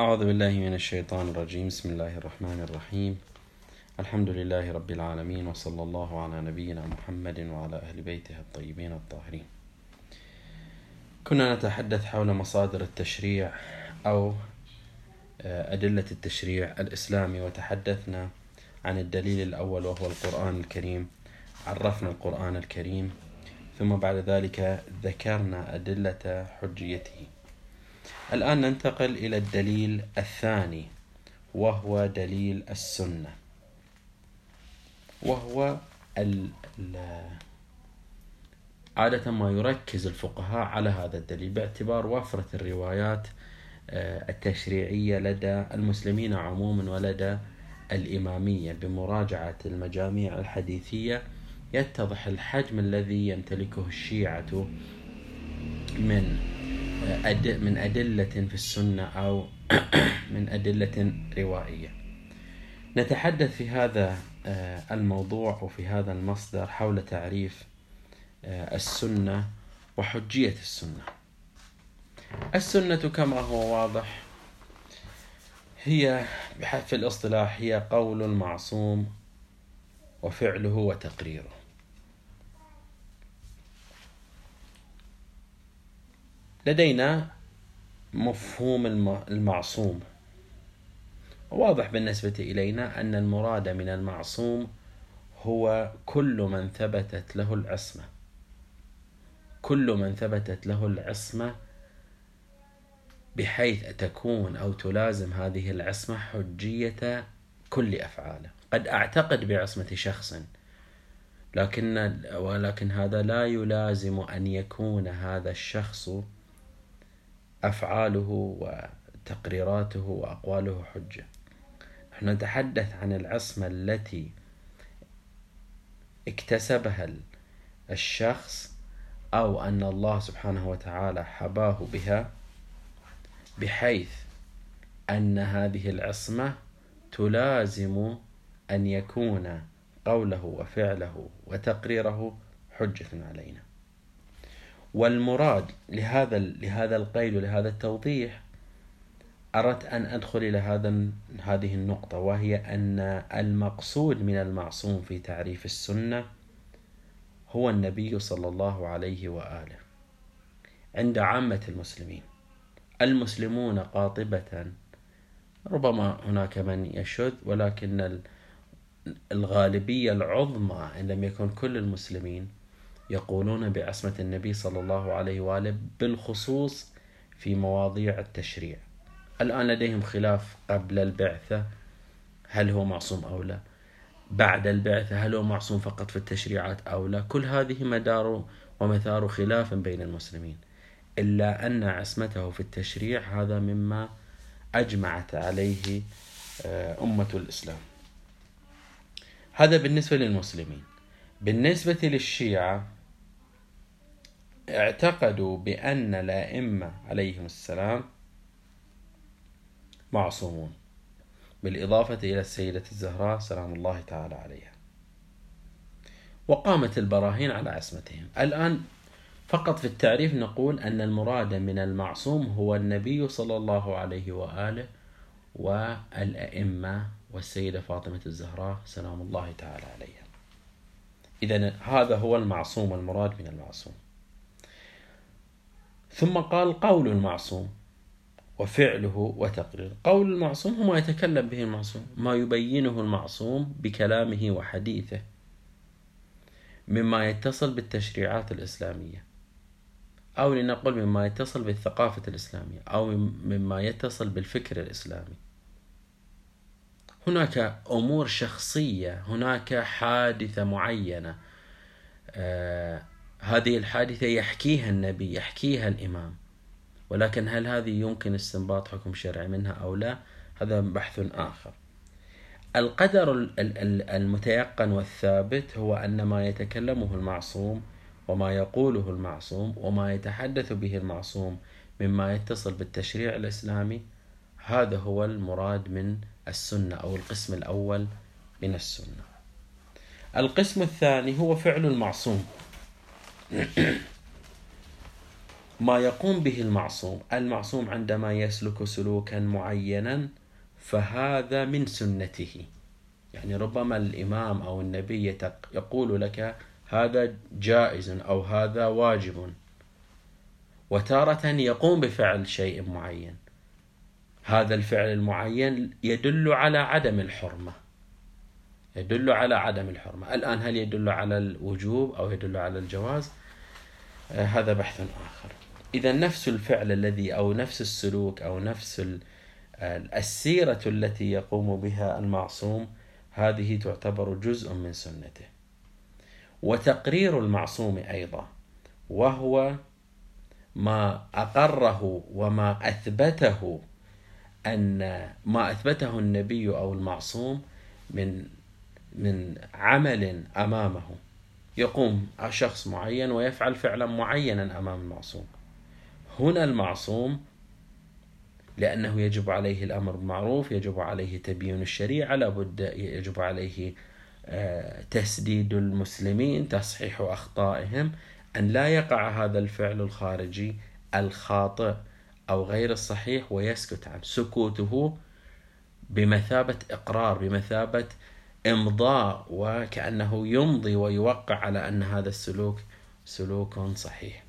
أعوذ بالله من الشيطان الرجيم. بسم الله الرحمن الرحيم. الحمد لله رب العالمين وصلى الله على نبينا محمد وعلى أهل بيته الطيبين الطاهرين. كنا نتحدث حول مصادر التشريع أو آه، أدلة التشريع الإسلامي وتحدثنا عن الدليل الأول وهو القرآن الكريم. عرفنا القرآن الكريم ثم بعد ذلك ذكرنا أدلة حجيته. الآن ننتقل إلى الدليل الثاني وهو دليل السنة. وهو ال عادة ما يركز الفقهاء على هذا الدليل باعتبار وفرة الروايات آه، التشريعية لدى المسلمين عموما ولدى الإمامية بمراجعة المجاميع الحديثية. يتضح الحجم الذي يمتلكه الشيعة من من أدلة في السنة أو من أدلة روائية. نتحدث في هذا آه، الموضوع وفي هذا المصدر حول تعريف آه، السنة وحجية السنة. السنة كما هو واضح هي في الاصطلاح هي قول المعصوم وفعله وتقريره. لدينا مفهوم المعصوم. واضح بالنسبة إلينا أن المراد من المعصوم هو كل من ثبتت له العصمة. كل من ثبتت له العصمة بحيث تكون أو تلازم هذه العصمة حجية كل أفعاله. قد أعتقد بعصمة شخص لكن ولكن هذا لا يلازم أن يكون هذا الشخص أفعاله وتقريراته وأقواله حجة. نحن نتحدث عن العصمة التي اكتسبها الشخص أو أن الله سبحانه وتعالى حباه بها بحيث أن هذه العصمة تلازم أن يكون قوله وفعله وتقريره حجة علينا. والمراد لهذا لهذا القيد ولهذا التوضيح أردت أن أدخل إلى هذا هذه النقطة وهي أن المقصود من المعصوم في تعريف السنة هو النبي صلى الله عليه وآله عند عامة المسلمين. المسلمون قاطبة ربما هناك من يشذ ولكن الغالبية العظمى إن لم يكن كل المسلمين يقولون بعصمة النبي صلى الله عليه وآله بالخصوص في مواضيع التشريع. الآن لديهم خلاف قبل البعثة هل هو معصوم أو لا؟ بعد البعثة هل هو معصوم فقط في التشريعات أو لا؟ كل هذه مدار ومثار خلاف بين المسلمين. إلا أن عصمته في التشريع هذا مما أجمعت عليه آه، أمة الإسلام. هذا بالنسبة للمسلمين. بالنسبة للشيعة اعتقدوا بأن الأئمة عليهم السلام معصومون. بالإضافة إلى السيدة الزهراء سلام الله تعالى عليها. وقامت البراهين على عصمتهم. الآن فقط في التعريف نقول أن المراد من المعصوم هو النبي صلى الله عليه وآله والأئمة والسيدة فاطمة الزهراء سلام الله تعالى عليها. إذا هذا هو المعصوم المراد من المعصوم. ثم قال قول المعصوم وفعله وتقرير قول المعصوم هو ما يتكلم به المعصوم ما يبينه المعصوم بكلامه وحديثه مما يتصل بالتشريعات الإسلامية أو لنقل مما يتصل بالثقافة الإسلامية أو مما يتصل بالفكر الإسلامي. هناك أمور شخصية هناك حادثة معينة آه هذه الحادثة يحكيها النبي يحكيها الإمام. ولكن هل هذه يمكن استنباط حكم شرعي منها أو لا؟ هذا بحث آخر. القدر المتيقن والثابت هو أن ما يتكلمه المعصوم وما يقوله المعصوم وما يتحدث به المعصوم مما يتصل بالتشريع الإسلامي هذا هو المراد من السنة أو القسم الأول من السنة. القسم الثاني هو فعل المعصوم. ما يقوم به المعصوم المعصوم عندما يسلك سلوكا معينا فهذا من سنته. يعني ربما الإمام أو النبي يقول لك هذا جائز أو هذا واجب. وتارة يقوم بفعل شيء معين. هذا الفعل المعين يدل على عدم الحرمة. يدل على عدم الحرمة. الآن هل يدل على الوجوب أو يدل على الجواز؟ هذا بحث آخر. إذا نفس الفعل الذي أو نفس السلوك أو نفس السيرة التي يقوم بها المعصوم هذه تعتبر جزء من سنته. وتقرير المعصوم أيضا وهو ما أقره وما أثبته أن ما أثبته النبي أو المعصوم من من عمل أمامه. يقوم شخص معين ويفعل فعلا معينا أمام المعصوم. هنا المعصوم لأنه يجب عليه الأمر بالمعروف يجب عليه تبيين الشريعة لابد يجب عليه آه، تسديد المسلمين تصحيح أخطائهم. أن لا يقع هذا الفعل الخارجي الخاطئ أو غير الصحيح ويسكت عنه سكوته بمثابة إقرار بمثابة إمضاء وكأنه يمضي ويوقع على أن هذا السلوك سلوك صحيح.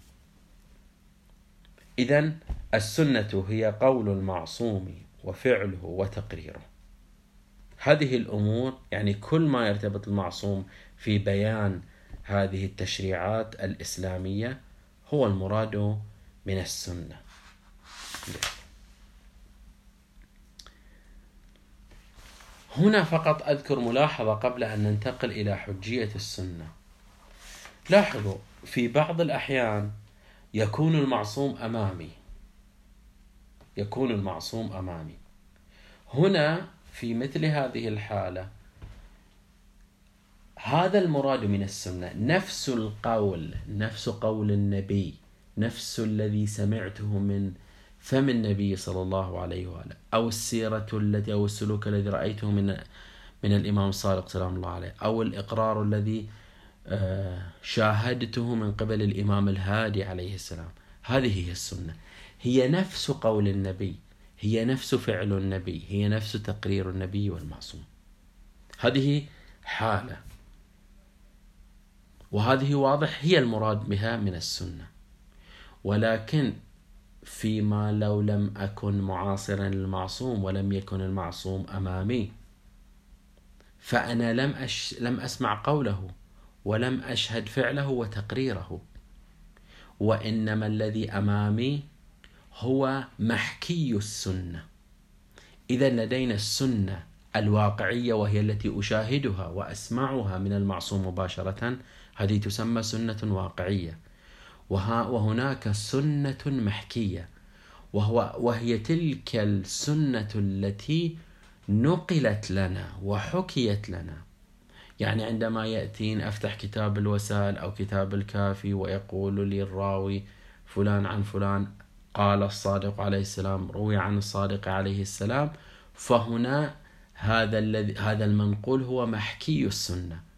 إذا السنة هي قول المعصوم وفعله وتقريره. هذه الأمور يعني كل ما يرتبط المعصوم في بيان هذه التشريعات الإسلامية هو المراد من السنة. هنا فقط أذكر ملاحظة قبل أن ننتقل إلى حجية السنة. لاحظوا في بعض الأحيان يكون المعصوم أمامي. يكون المعصوم أمامي. هنا في مثل هذه الحالة هذا المراد من السنة. نفس القول نفس قول النبي نفس الذي سمعته من فم النبي صلى الله عليه وآله. أو السيرة التي أو السلوك الذي رأيته من من الإمام الصادق سلام الله عليه. أو الإقرار الذي آه، شاهدته من قبل الإمام الهادي عليه السلام. هذه هي السنة. هي نفس قول النبي. هي نفس فعل النبي. هي نفس تقرير النبي والمعصوم. هذه حالة. وهذه واضح هي المراد بها من السنة. ولكن فيما لو لم أكن معاصرا للمعصوم ولم يكن المعصوم أمامي. فأنا لم أش لم أسمع قوله ولم أشهد فعله وتقريره. وإنما الذي أمامي هو محكي السنة. إذا لدينا السنة الواقعية وهي التي أشاهدها وأسمعها من المعصوم مباشرة هذه تسمى سنة واقعية. وهناك سنة محكية وهو وهي تلك السنة التي نقلت لنا وحكيت لنا. يعني عندما يأتين أفتح كتاب الوسائل أو كتاب الكافي ويقول لي الراوي فلان عن فلان قال الصادق عليه السلام روي عن الصادق عليه السلام فهنا هذا الذي هذا المنقول هو محكي السنة.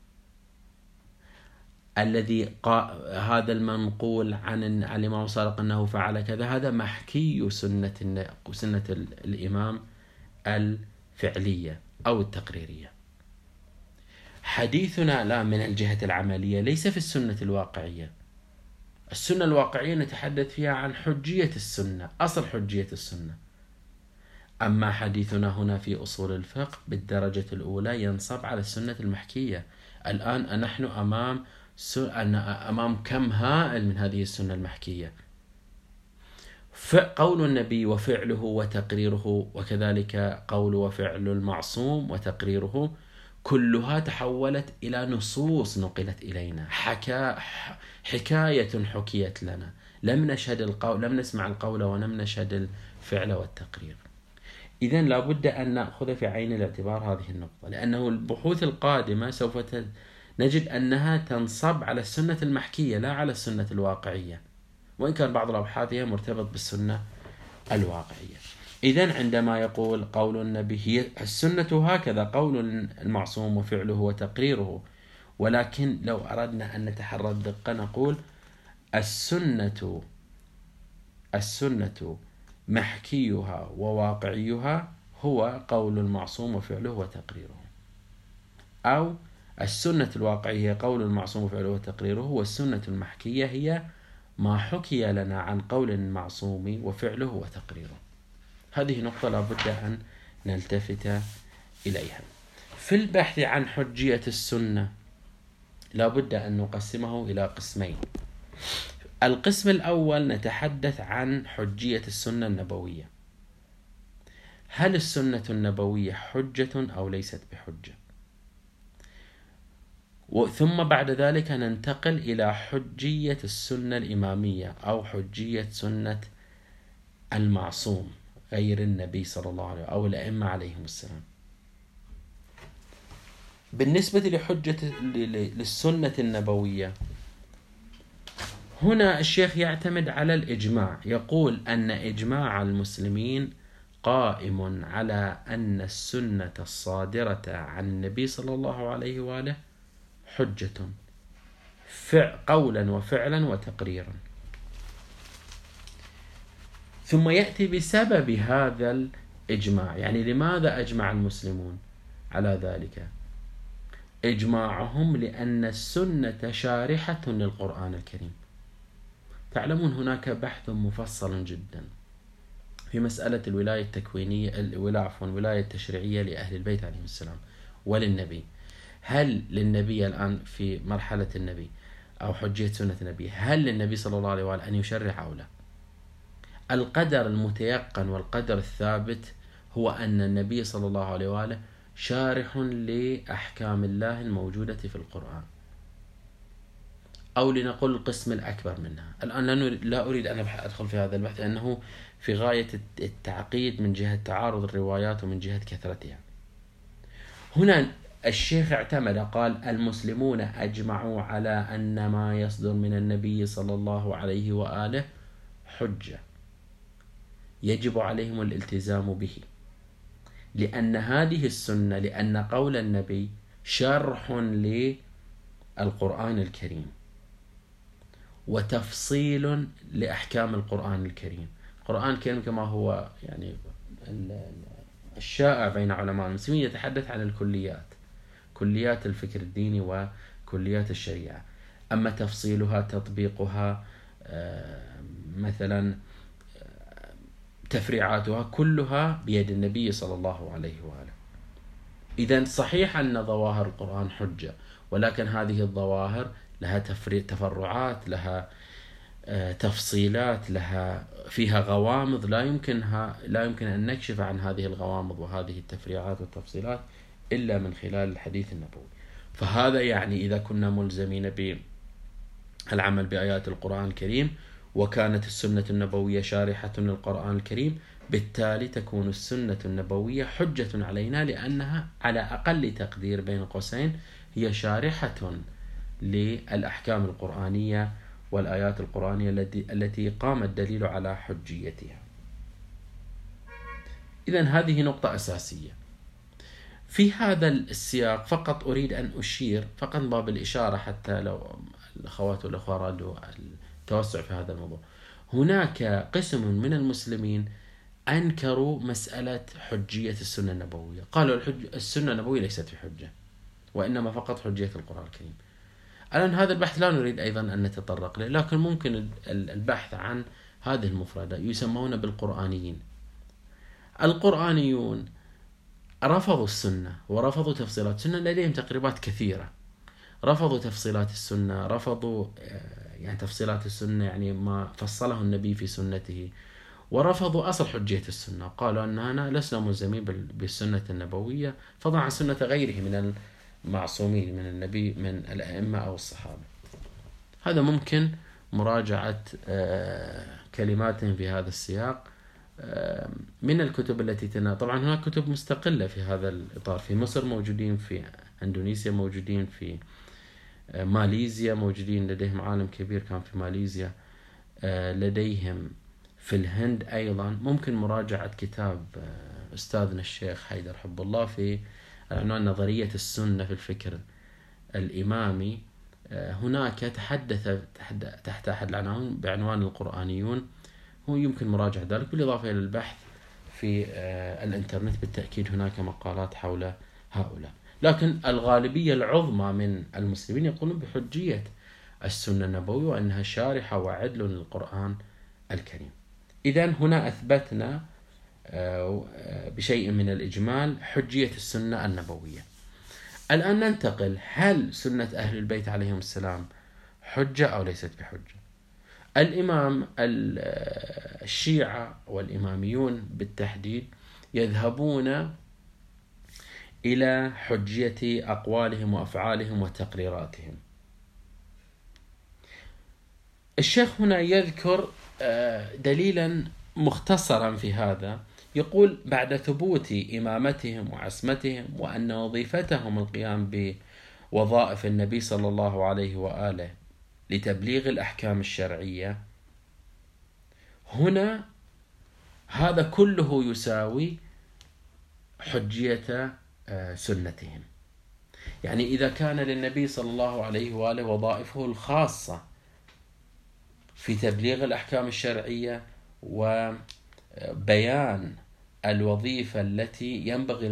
الذي قا... هذا المنقول عن الإمام الصادق أنه فعل كذا هذا محكي سنة سنة الإمام الفعلية أو التقريرية. حديثنا لا من الجهة العملية ليس في السنة الواقعية. السنة الواقعية نتحدث فيها عن حجية السنة، أصل حجية السنة. أما حديثنا هنا في أصول الفقه بالدرجة الأولى ينصب على السنة المحكية. الآن نحن أمام أن أمام كم هائل من هذه السنة المحكية. قول النبي وفعله وتقريره وكذلك قول وفعل المعصوم وتقريره كلها تحولت إلى نصوص نقلت إلينا. حكا حكاية حكيت لنا. لم نشهد القول لم نسمع القول ولم نشهد الفعل والتقرير. إذا لابد أن نأخذ في عين الاعتبار هذه النقطة لأنه البحوث القادمة سوف نجد أنها تنصب على السنة المحكية لا على السنة الواقعية. وإن كان بعض الأبحاث مرتبط بالسنة الواقعية. إذا عندما يقول قول النبي هي السنة هكذا قول المعصوم وفعله وتقريره. ولكن لو أردنا أن نتحرى الدقة نقول السنة السنة محكيها وواقعيها هو قول المعصوم وفعله وتقريره. أو السنة الواقعية قول المعصوم وفعله وتقريره والسنة المحكية هي ما حكي لنا عن قول المعصوم وفعله وتقريره. هذه نقطة لابد أن نلتفت إليها. في البحث عن حجية السنة لابد أن نقسمه إلى قسمين. القسم الأول نتحدث عن حجية السنة النبوية. هل السنة النبوية حجة أو ليست بحجة؟ ثم بعد ذلك ننتقل إلى حجية السنة الإمامية أو حجية سنة المعصوم غير النبي صلى الله عليه وسلم أو الأئمة عليهم السلام. بالنسبة لحجة للسنة النبوية هنا الشيخ يعتمد على الإجماع. يقول أن إجماع المسلمين قائم على أن السنة الصادرة عن النبي صلى الله عليه وآله حجة. قولا وفعلا وتقريرا. ثم يأتي بسبب هذا الإجماع. يعني لماذا أجمع المسلمون على ذلك؟ إجماعهم لأن السنة شارحة للقرآن الكريم. تعلمون هناك بحث مفصل جدا في مسألة الولاية التكوينية الولاية عفوا الولاية التشريعية لأهل البيت عليهم السلام وللنبي. هل للنبي الآن في مرحلة النبي أو حجية سنة النبي هل للنبي صلى الله عليه وآله أن يشرع أو لا؟ القدر المتيقن والقدر الثابت هو أن النبي صلى الله عليه وآله شارح لأحكام الله الموجودة في القرآن. أو لنقول القسم الأكبر منها. الآن لا أريد أن أدخل في هذا البحث لأنه في غاية التعقيد من جهة تعارض الروايات ومن جهة كثرتها. هنا الشيخ اعتمد قال المسلمون أجمعوا على أن ما يصدر من النبي صلى الله عليه وآله حجة يجب عليهم الالتزام به لأن هذه السنة لأن قول النبي شرح للقرآن الكريم وتفصيل لأحكام القرآن الكريم. القرآن الكريم كما هو يعني الشائع بين علماء المسلمين يتحدث عن الكليات. كليات الفكر الديني وكليات الشريعة. أما تفصيلها تطبيقها آه، مثلا آه، تفريعاتها كلها بيد النبي صلى الله عليه وآله. إذا صحيح أن ظواهر القرآن حجة ولكن هذه الظواهر لها تفرعات لها آه، تفصيلات لها فيها غوامض لا يمكنها لا يمكن أن نكشف عن هذه الغوامض وهذه التفريعات والتفصيلات إلا من خلال الحديث النبوي. فهذا يعني إذا كنا ملزمين بالعمل بآيات القرآن الكريم وكانت السنة النبوية شارحة للقرآن الكريم بالتالي تكون السنة النبوية حجة علينا لأنها على أقل تقدير بين قوسين هي شارحة للأحكام القرآنية والآيات القرآنية التي قام الدليل على حجيتها. إذا هذه نقطة أساسية. في هذا السياق فقط أريد أن أشير فقط باب الإشارة حتى لو الأخوات والأخوة أرادوا التوسع في هذا الموضوع. هناك قسم من المسلمين أنكروا مسألة حجية السنة النبوية. قالوا الحج... السنة النبوية ليست في حجة وإنما فقط حجية القرآن الكريم. الآن هذا البحث لا نريد أيضا أن نتطرق له لكن ممكن البحث عن هذه المفردة يسمون بالقرآنيين. القرآنيون رفضوا السنة ورفضوا تفصيلات. السنة لديهم تقريبات كثيرة. رفضوا تفصيلات السنة رفضوا آه، يعني تفصيلات السنة يعني ما فصله النبي في سنته ورفضوا أصل حجية السنة. قالوا أننا لسنا ملزمين بالسنة النبوية فضلا عن سنة غيره من معصومين من النبي من الأئمة أو الصحابة. هذا ممكن مراجعة آه، كلمات في هذا السياق. من الكتب التي تنا طبعا هناك كتب مستقلة في هذا الإطار. في مصر موجودين في أندونيسيا موجودين في آه، ماليزيا موجودين لديهم عالم كبير كان في ماليزيا لديهم في الهند أيضا. ممكن مراجعة كتاب أستاذنا الشيخ حيدر حب الله في عنوان نظرية السنة في الفكر الإمامي. آه، هناك تحدث تحت أحد العناوين بعنوان القرآنيون. هو يمكن مراجعة ذلك بالإضافة إلى البحث في آه، الإنترنت بالتأكيد هناك مقالات حول هؤلاء. لكن الغالبية العظمى من المسلمين يقولون بحجية السنة النبوية وأنها شارحة وعدل للقرآن الكريم. إذا هنا أثبتنا آه، بشيء من الإجمال حجية السنة النبوية. الآن ننتقل هل سنة أهل البيت عليهم السلام حجة أو ليست بحجة؟ الإمام الشيعة والإماميون بالتحديد يذهبون إلى حجية أقوالهم وأفعالهم وتقريراتهم. الشيخ هنا يذكر آه، دليلا مختصرا في هذا. يقول بعد ثبوت إمامتهم وعصمتهم وأن وظيفتهم القيام بوظائف النبي صلى الله عليه وآله لتبليغ الأحكام الشرعية. هنا هذا كله يساوي حجية آه، سنتهم. يعني إذا كان للنبي صلى الله عليه وآله وظائفه الخاصة في تبليغ الأحكام الشرعية وبيان الوظيفة التي ينبغي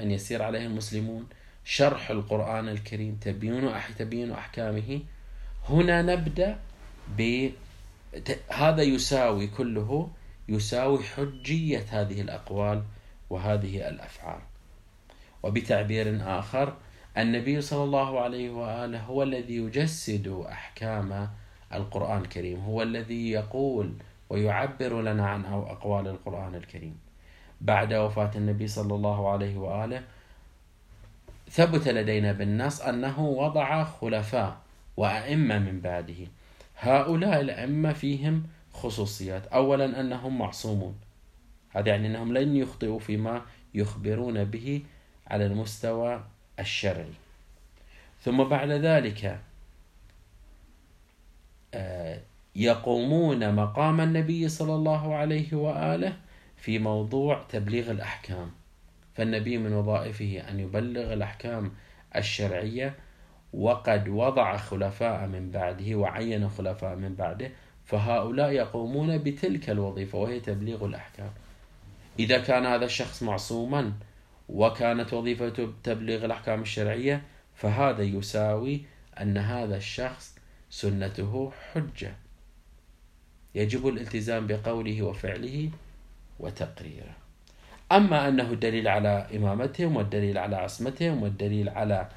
أن يسير عليها المسلمون شرح القرآن الكريم تبيين تبيين أحكامه هنا نبدأ ب هذا يساوي كله يساوي حجية هذه الأقوال وهذه الأفعال. وبتعبير آخر النبي صلى الله عليه وآله هو الذي يجسد أحكام القرآن الكريم هو الذي يقول ويعبر لنا عن أقوال القرآن الكريم. بعد وفاة النبي صلى الله عليه وآله ثبت لدينا بالنص أنه وضع خلفاء وأئمة من بعده. هؤلاء الأئمة فيهم خصوصيات. أولا أنهم معصومون. هذا يعني أنهم لن يخطئوا فيما يخبرون به على المستوى الشرعي. ثم بعد ذلك آه، يقومون مقام النبي صلى الله عليه وآله في موضوع تبليغ الأحكام. فالنبي من وظائفه أن يبلغ الأحكام الشرعية وقد وضع خلفاء من بعده وعين خلفاء من بعده فهؤلاء يقومون بتلك الوظيفة وهي تبليغ الأحكام. إذا كان هذا الشخص معصوما وكانت وظيفته تبليغ الأحكام الشرعية فهذا يساوي أن هذا الشخص سنته حجة. يجب الالتزام بقوله وفعله وتقريره. أما أنه دليل على إمامتهم والدليل على عصمتهم والدليل على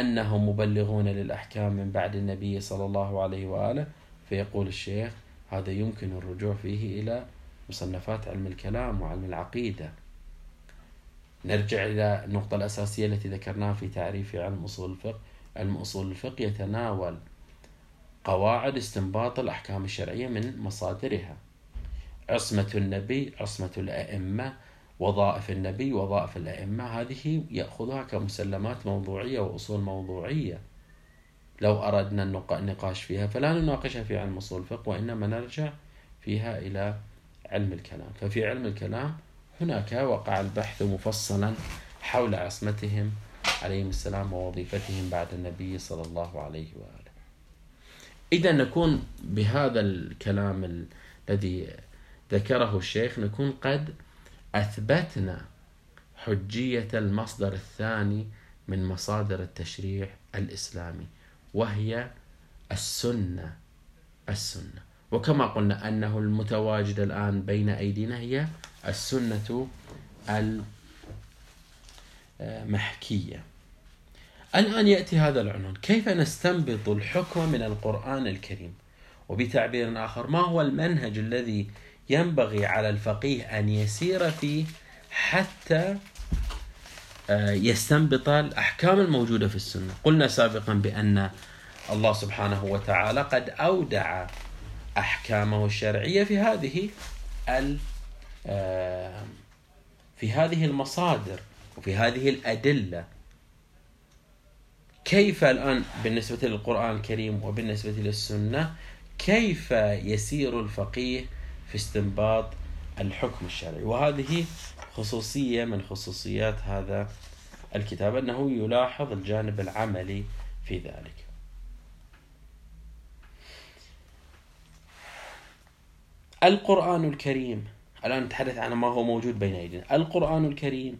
أنهم مبلغون للأحكام من بعد النبي صلى الله عليه وآله. فيقول الشيخ هذا يمكن الرجوع فيه إلى مصنفات علم الكلام وعلم العقيدة. نرجع إلى النقطة الأساسية التي ذكرناها في تعريف علم أصول الفقه. علم أصول الفقه يتناول قواعد استنباط الأحكام الشرعية من مصادرها. عصمة النبي عصمة الأئمة وظائف النبي وظائف الأئمة هذه يأخذها كمسلمات موضوعية وأصول موضوعية. لو أردنا النقاش فيها فلا نناقشها في علم أصول الفقه وإنما نرجع فيها إلى علم الكلام. ففي علم الكلام هناك وقع البحث مفصلا حول عصمتهم عليهم السلام ووظيفتهم بعد النبي صلى الله عليه وآله. إذا نكون بهذا الكلام الذي ذكره الشيخ نكون قد أثبتنا حجية المصدر الثاني من مصادر التشريع الإسلامي وهي السنة السنة. وكما قلنا أنه المتواجد الآن بين أيدينا هي السنة المحكية. الآن يأتي هذا العنوان. كيف نستنبط الحكم من القرآن الكريم؟ وبتعبير آخر ما هو المنهج الذي ينبغي على الفقيه أن يسير فيه حتى آه، يستنبط الأحكام الموجودة في السنة. قلنا سابقا بأن الله سبحانه وتعالى قد أودع أحكامه الشرعية في هذه آه، في هذه المصادر وفي هذه الأدلة. كيف الآن بالنسبة للقرآن الكريم وبالنسبة للسنة كيف يسير الفقيه في استنباط الحكم الشرعي. وهذه خصوصية من خصوصيات هذا الكتاب أنه يلاحظ الجانب العملي في ذلك. القرآن الكريم الآن نتحدث عن ما هو موجود بين أيدينا. القرآن الكريم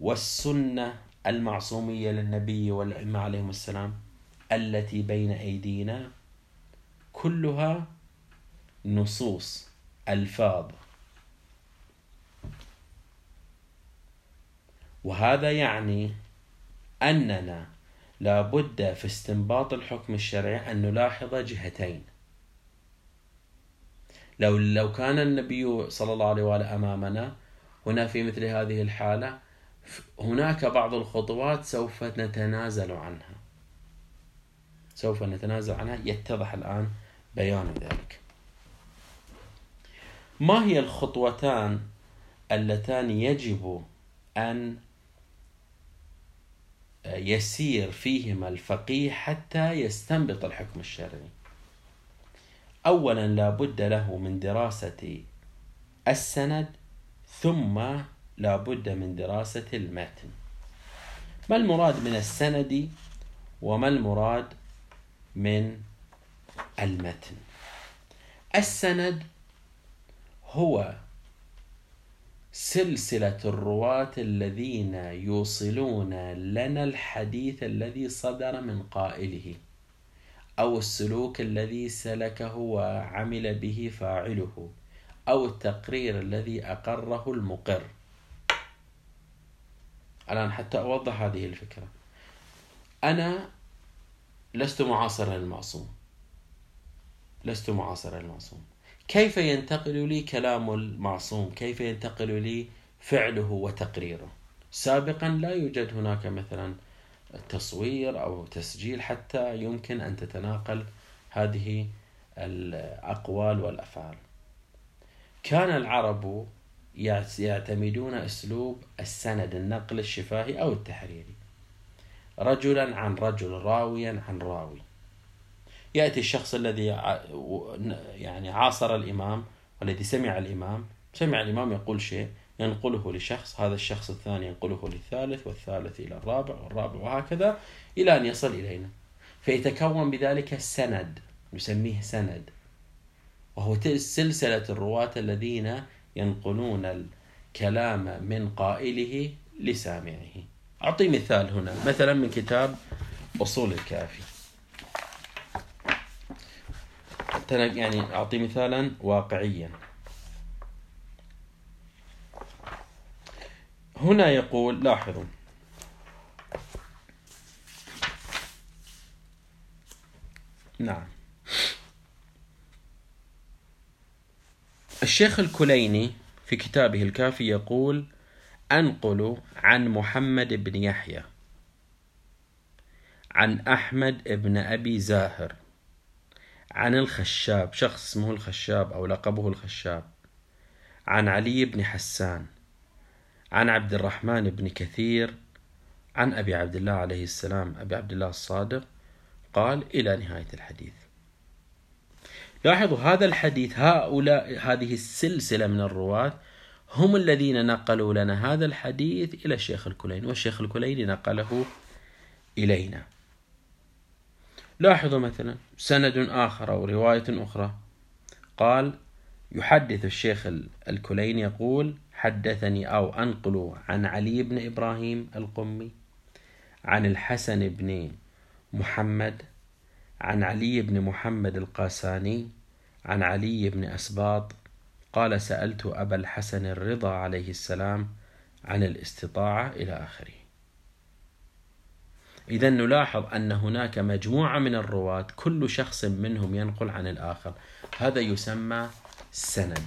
والسنة المعصومية للنبي والأئمة عليهم السلام التي بين أيدينا كلها نصوص ألفاظ. وهذا يعني أننا لابد في استنباط الحكم الشرعي أن نلاحظ جهتين. لو لو كان النبي صلى الله عليه وآله أمامنا هنا في مثل هذه الحالة هناك بعض الخطوات سوف نتنازل عنها. سوف نتنازل عنها. يتضح الآن بيان ذلك. ما هي الخطوتان اللتان يجب أن يسير فيهما الفقيه حتى يستنبط الحكم الشرعي؟ اولا لا بد له من دراسة السند ثم لا بد من دراسة المتن. ما المراد من السند وما المراد من المتن؟ السند هو سلسلة الرواة الذين يوصلون لنا الحديث الذي صدر من قائله أو السلوك الذي سلكه وعمل به فاعله أو التقرير الذي أقره المقر. الآن حتى أوضح هذه الفكرة. أنا لست معاصرا للمعصوم لست معاصرا للمعصوم كيف ينتقل لي كلام المعصوم؟ كيف ينتقل لي فعله وتقريره؟ سابقا لا يوجد هناك مثلا تصوير أو تسجيل حتى يمكن أن تتناقل هذه الأقوال والأفعال. كان العرب يعتمدون أسلوب السند النقل الشفاهي أو التحريري. رجلا عن رجل راويا عن راوي. يأتي الشخص الذي يعني عاصر الإمام والذي سمع الإمام. سمع الإمام يقول شيء ينقله لشخص هذا الشخص الثاني ينقله للثالث والثالث إلى الرابع والرابع وهكذا إلى أن يصل إلينا. فيتكون بذلك سند نسميه سند. وهو سلسلة الرواة الذين ينقلون الكلام من قائله لسامعه. أعطي مثال هنا مثلا من كتاب أصول الكافي. يعني أعطي مثالا واقعيا. هنا يقول لاحظوا. نعم. الشيخ الكليني في كتابه الكافي يقول أنقل عن محمد بن يحيى عن أحمد بن أبي زاهر. عن الخشاب شخص اسمه الخشاب أو لقبه الخشاب. عن علي بن حسان عن عبد الرحمن بن كثير عن أبي عبد الله عليه السلام أبي عبد الله الصادق قال إلى نهاية الحديث. لاحظوا هذا الحديث هؤلاء هذه السلسلة من الرواة هم الذين نقلوا لنا هذا الحديث إلى الشيخ الكليني والشيخ الكليني نقله إلينا. لاحظوا مثلا سند آخر أو رواية أخرى. قال يحدث الشيخ الكلين يقول حدثني أو أنقل عن علي بن إبراهيم القمي عن الحسن بن محمد عن علي بن محمد القاساني عن علي بن أسباط. قال سألت أبا الحسن الرضا عليه السلام عن الاستطاعة إلى آخره. إذا نلاحظ أن هناك مجموعة من الرواة كل شخص منهم ينقل عن الآخر. هذا يسمى سند.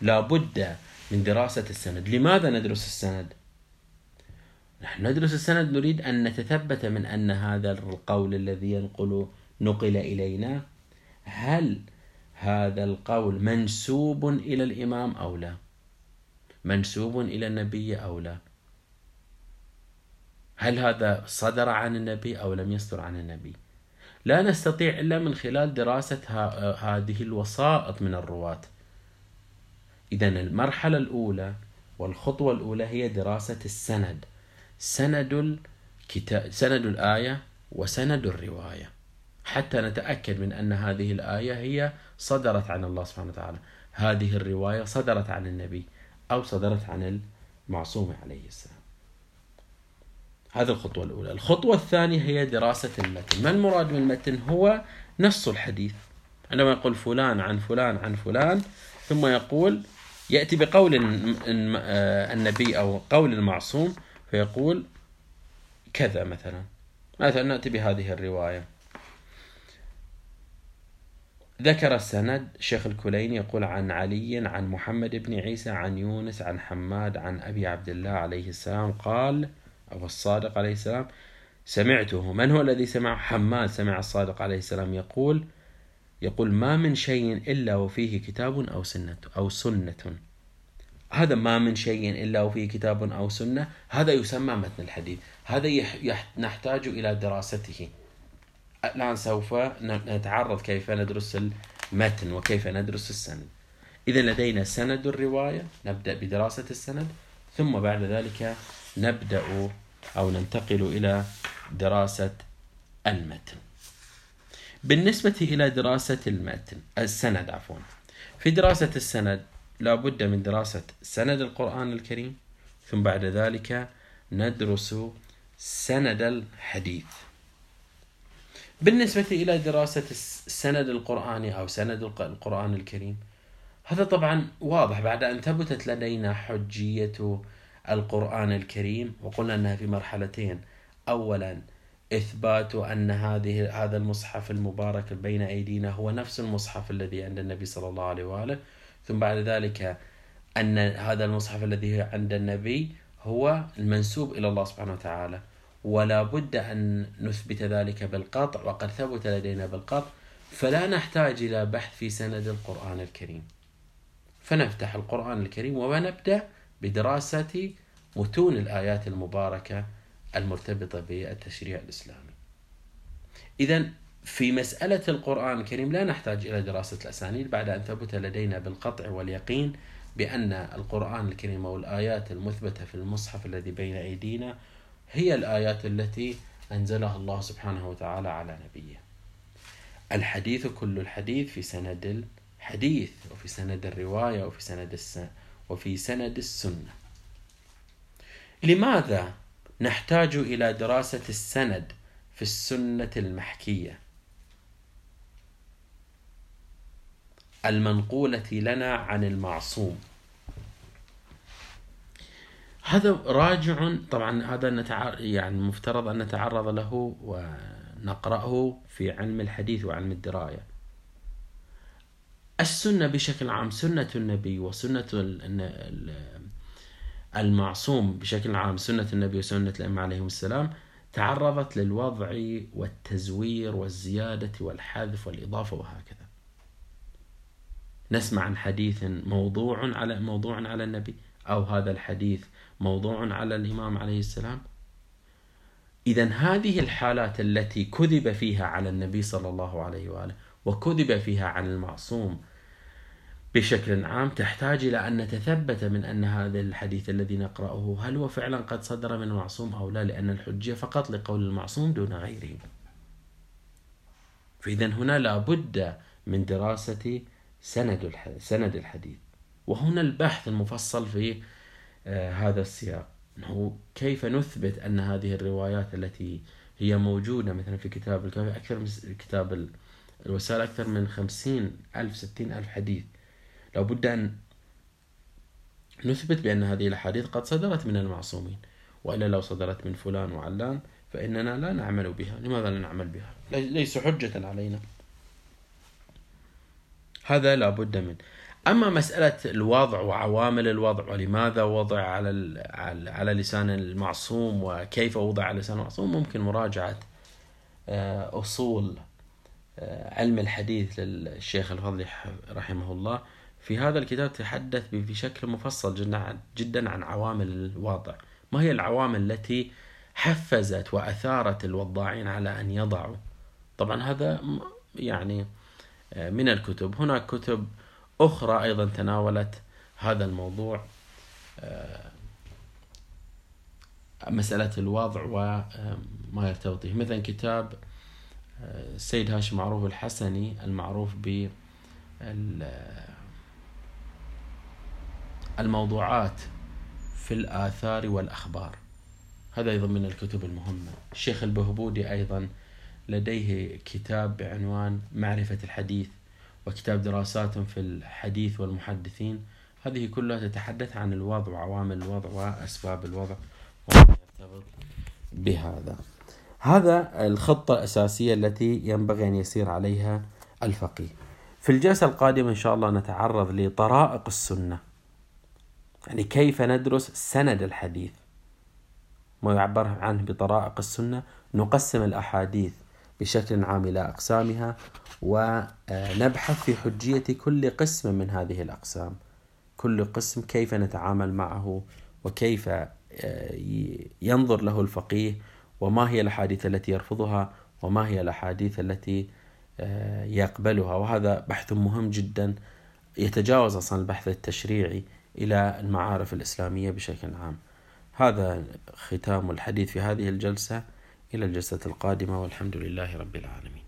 لا بد من دراسة السند. لماذا ندرس السند؟ نحن ندرس السند نريد أن نتثبت من أن هذا القول الذي ينقل نقل إلينا. هل هذا القول منسوب إلى الإمام أو لا؟ منسوب إلى النبي أو لا؟ هل هذا صدر عن النبي أو لم يصدر عن النبي؟ لا نستطيع إلا من خلال دراسة هذه الوسائط من الرواة. إذا المرحلة الأولى والخطوة الأولى هي دراسة السند. سند الكتاب سند الآية وسند الرواية. حتى نتأكد من أن هذه الآية هي صدرت عن الله سبحانه وتعالى. هذه الرواية صدرت عن النبي أو صدرت عن المعصوم عليه السلام. هذه الخطوة الأولى. الخطوة الثانية هي دراسة المتن. ما المراد من المتن هو نص الحديث. عندما يقول فلان عن فلان عن فلان ثم يقول يأتي بقول آه، النبي أو قول المعصوم فيقول كذا مثلا. مثلا نأتي بهذه الرواية. ذكر السند شيخ الكليني يقول عن علي عن محمد بن عيسى عن يونس عن حماد عن أبي عبد الله عليه السلام قال أو الصادق عليه السلام سمعته. من هو الذي سمع حماد سمع الصادق عليه السلام يقول يقول ما من شيء إلا وفيه كتاب أو سنة أو سنة. هذا ما من شيء إلا وفيه كتاب أو سنة هذا يسمى متن الحديث. هذا نحتاج إلى دراسته. الآن سوف نتعرض كيف ندرس المتن وكيف ندرس السند. إذا لدينا سند الرواية نبدأ بدراسة السند ثم بعد ذلك نبدأ أو ننتقل إلى دراسة المتن. بالنسبة إلى دراسة المتن السند عفوا. في دراسة السند لا بد من دراسة سند القرآن الكريم ثم بعد ذلك ندرس سند الحديث. بالنسبة إلى دراسة السند القرآني أو سند القرآن الكريم هذا طبعا واضح بعد أن ثبتت لدينا حجية القرآن الكريم وقلنا أنها في مرحلتين. أولا إثبات أن هذه هذا المصحف المبارك بين أيدينا هو نفس المصحف الذي عند النبي صلى الله عليه وآله. ثم بعد ذلك أن هذا المصحف الذي عند النبي هو المنسوب إلى الله سبحانه وتعالى. ولا بد أن نثبت ذلك بالقطع وقد ثبت لدينا بالقطع. فلا نحتاج إلى بحث في سند القرآن الكريم. فنفتح القرآن الكريم ونبدأ بدراسة متون الآيات المباركة المرتبطة بالتشريع الإسلامي إذا في مسألة القرآن الكريم لا نحتاج إلى دراسة الأسانيد بعد أن ثبت لدينا بالقطع واليقين بأن القرآن الكريم أو الآيات المثبتة في المصحف الذي بين أيدينا هي الآيات التي أنزلها الله سبحانه وتعالى على نبيه الحديث كل الحديث في سند الحديث وفي سند الرواية وفي سند. وفي سند السنة. لماذا نحتاج إلى دراسة السند في السنة المحكية؟ المنقولة لنا عن المعصوم. هذا راجع طبعا هذا نتع... يعني المفترض أن نتعرض له ونقرأه في علم الحديث وعلم الدراية. السنة بشكل عام سنة النبي وسنة المعصوم بشكل عام سنة النبي وسنة الأئمة عليهم السلام تعرضت للوضع والتزوير والزيادة والحذف والإضافة وهكذا. نسمع عن حديث موضوع على موضوع على النبي أو هذا الحديث موضوع على الإمام عليه السلام. إذا هذه الحالات التي كذب فيها على النبي صلى الله عليه وآله وكذب فيها عن المعصوم بشكل عام تحتاج إلى أن نتثبت من أن هذا الحديث الذي نقرأه هل هو فعلا قد صدر من المعصوم أو لا لأن الحجية فقط لقول المعصوم دون غيره. فإذا هنا لابد من دراسة سند سند الحديث. وهنا البحث المفصل في آه، هذا السياق أنه كيف نثبت أن هذه الروايات التي هي موجودة مثلا في كتاب الكافي أكثر من كتاب الوسائل أكثر من خمسين ألف ستين ألف حديث. لابد أن نثبت بأن هذه الأحاديث قد صدرت من المعصومين وإلا لو صدرت من فلان وعلان فإننا لا نعمل بها. لماذا لا نعمل بها؟ ليس حجة علينا. هذا لا بد منه أما مسألة الوضع وعوامل الوضع ولماذا وضع على على لسان المعصوم وكيف وضع على لسان المعصوم ممكن مراجعة آه، أصول آه، علم الحديث للشيخ الفضلي رحمه الله. في هذا الكتاب تحدث بشكل مفصل جدا جدا عن عوامل الوضع ما هي العوامل التي حفزت وأثارت الوضاعين على أن يضعوا؟ طبعا هذا يعني آه، من الكتب. هناك كتب أخرى أيضا تناولت هذا الموضوع آه، مسألة الوضع وما يرتبط به. مثلا كتاب السيد هاشم معروف الحسني المعروف ب الموضوعات في الآثار والأخبار. هذا أيضا من الكتب المهمة. الشيخ البهبودي أيضا لديه كتاب بعنوان معرفة الحديث وكتاب دراسات في الحديث والمحدثين. هذه كلها تتحدث عن الوضع وعوامل الوضع وأسباب الوضع. وما يرتبط بهذا. هذا الخطة الأساسية التي ينبغي أن يسير عليها الفقيه. في الجلسة القادمة إن شاء الله نتعرض لطرائق السنة. يعني كيف ندرس سند الحديث؟ ما يعبر عنه بطرائق السنة نقسم الأحاديث بشكل عام إلى أقسامها ونبحث في حجية كل قسم من هذه الأقسام. كل قسم كيف نتعامل معه وكيف آه، ينظر له الفقيه وما هي الأحاديث التي يرفضها وما هي الأحاديث التي آه، يقبلها. وهذا بحث مهم جدا يتجاوز أصلا البحث التشريعي إلى المعارف الإسلامية بشكل عام. هذا ختام الحديث في هذه الجلسة. إلى الجلسة القادمة والحمد لله رب العالمين.